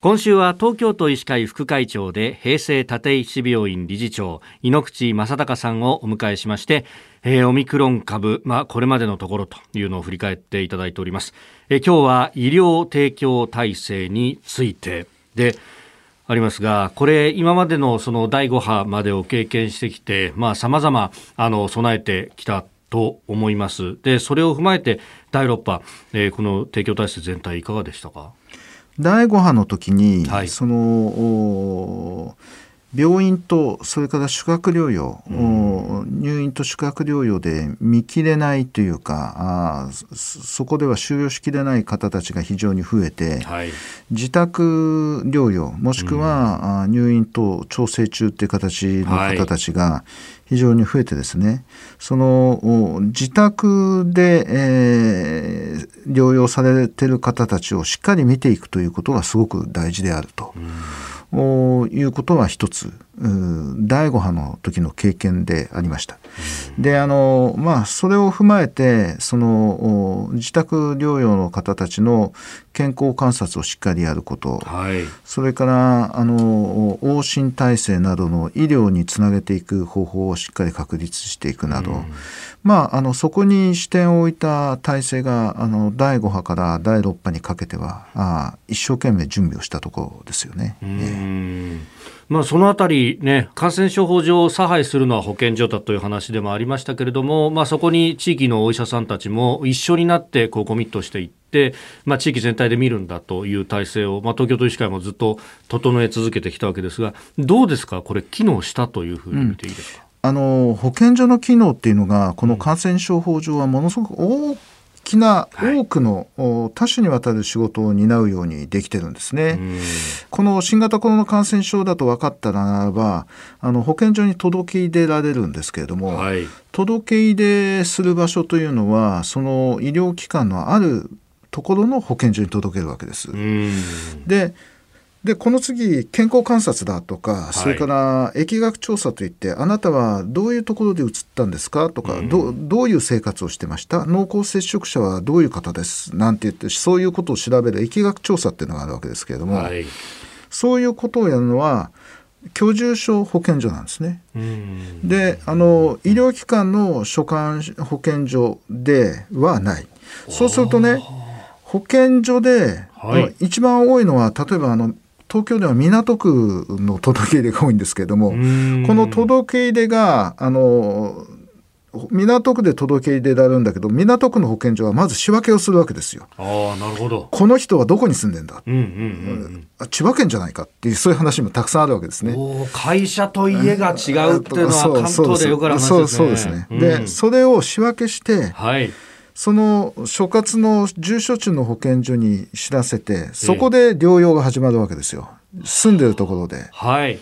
今週は東京都医師会副会長で平成立石病院理事長井ノ口正隆さんをお迎えしまして、えー、オミクロン株、まあ、これまでのところというのを振り返っていただいております、えー、今日は医療提供体制についてでありますが、これ、今までのその第5波までを経験してきて、まあ、様々、あの、備えてきたと思います。で、それを踏まえて、第6波、えー、この提供体制全体いかがでしたか？第5波の時に、はい、その病院とそれから宿泊療養、うん、入院と宿泊療養で見切れないというかあそこでは収容しきれない方たちが非常に増えて、はい、自宅療養もしくは、うん、入院と調整中っていう形の方たちが非常に増えてですね。その自宅で、えー、療養されてる方たちをしっかり見ていくということがすごく大事であると。うんいうことは一つ第5波の時の経験でありました。であのまあそれを踏まえてその自宅療養の方たちの健康観察をしっかりやること、はい、それからあの往診体制などの医療につなげていく方法をしっかり確立していくなど、うん、まああのそこに視点を置いた体制があの第5波から第6波にかけてはあ一生懸命準備をしたところですよね。うん。えまあ、そのあたり、ね、感染症法上差配するのは保健所だという話でもありましたけれども、まあ、そこに地域のお医者さんたちも一緒になってこうコミットしていって、まあ、地域全体で見るんだという体制を、まあ、東京都医師会もずっと整え続けてきたわけですがどうですか？これ機能したというふうに見ていいですか、うん、あの保健所の機能っていうのがこの感染症法上はものすごく大きな多くの多種にわたる仕事を担うようにできてるんですね。この新型コロナ感染症だと分かったならばあの保健所に届け出られるんですけれども、はい、届け出する場所というのはその医療機関のあるところの保健所に届けるわけです。ででこの次健康観察だとか、はい、それから疫学調査といってあなたはどういうところで移ったんですか？とか、うん、どどういう生活をしてました？濃厚接触者はどういう方です？なんて言ってそういうことを調べる疫学調査っていうのがあるわけですけれども、はい、そういうことをやるのは居住所保健所なんですね。であの医療機関の所管保健所ではない。そうするとね保健所で、はい、一番多いのは例えばあの東京では港区の届け入れが多いんですけれどもこの届け入れがあの港区で届け入れられるんだけど港区の保健所はまず仕分けをするわけですよ。あなるほど。この人はどこに住んでんだ、うんうんうん、千葉県じゃないかっていうそういう話もたくさんあるわけですね。会社と家が違うっていうのは関東でよくある話ですね。そうですね、うん、でそれを仕分けして、はいその所轄の住所地の保健所に知らせてそこで療養が始まるわけですよ。住んでるところで。はい。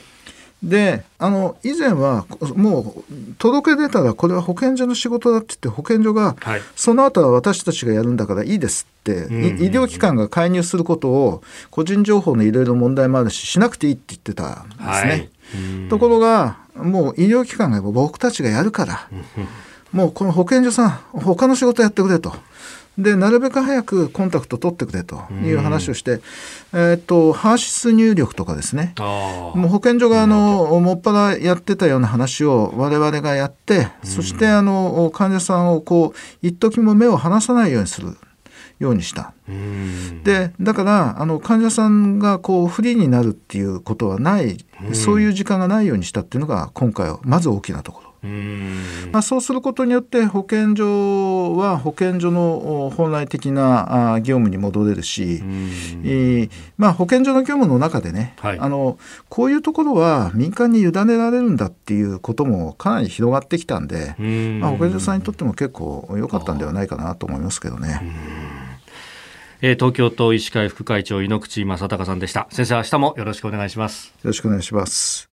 であの以前はもう届け出たらこれは保健所の仕事だって言って保健所が、はい、その後は私たちがやるんだからいいですって、うんうんうん、医療機関が介入することを個人情報のいろいろ問題もあるししなくていいって言ってたんですね。はい、ところがもう医療機関が僕たちがやるから。もうこの保健所さん他の仕事やってくれと。でなるべく早くコンタクト取ってくれという話をして、えー、っとハーシス入力とかですね。もう保健所があのもっぱらやってたような話を我々がやってそしてあの患者さんをこう一時も目を離さないようにするようにした。でだからあの患者さんがこうフリーになるっていうことはない。そういう時間がないようにしたっていうのが今回はまず大きなところ。まあ、そうすることによって保健所は保健所の本来的な業務に戻れるし、えー、まあ、保健所の業務の中でね、はい、あのこういうところは民間に委ねられるんだっていうこともかなり広がってきたんで、ん。まあ、保健所さんにとっても結構良かったんではないかなと思いますけどね。えー、東京都医師会副会長井ノ口正孝さんでした。先生明日もよろしくお願いします。よろしくお願いします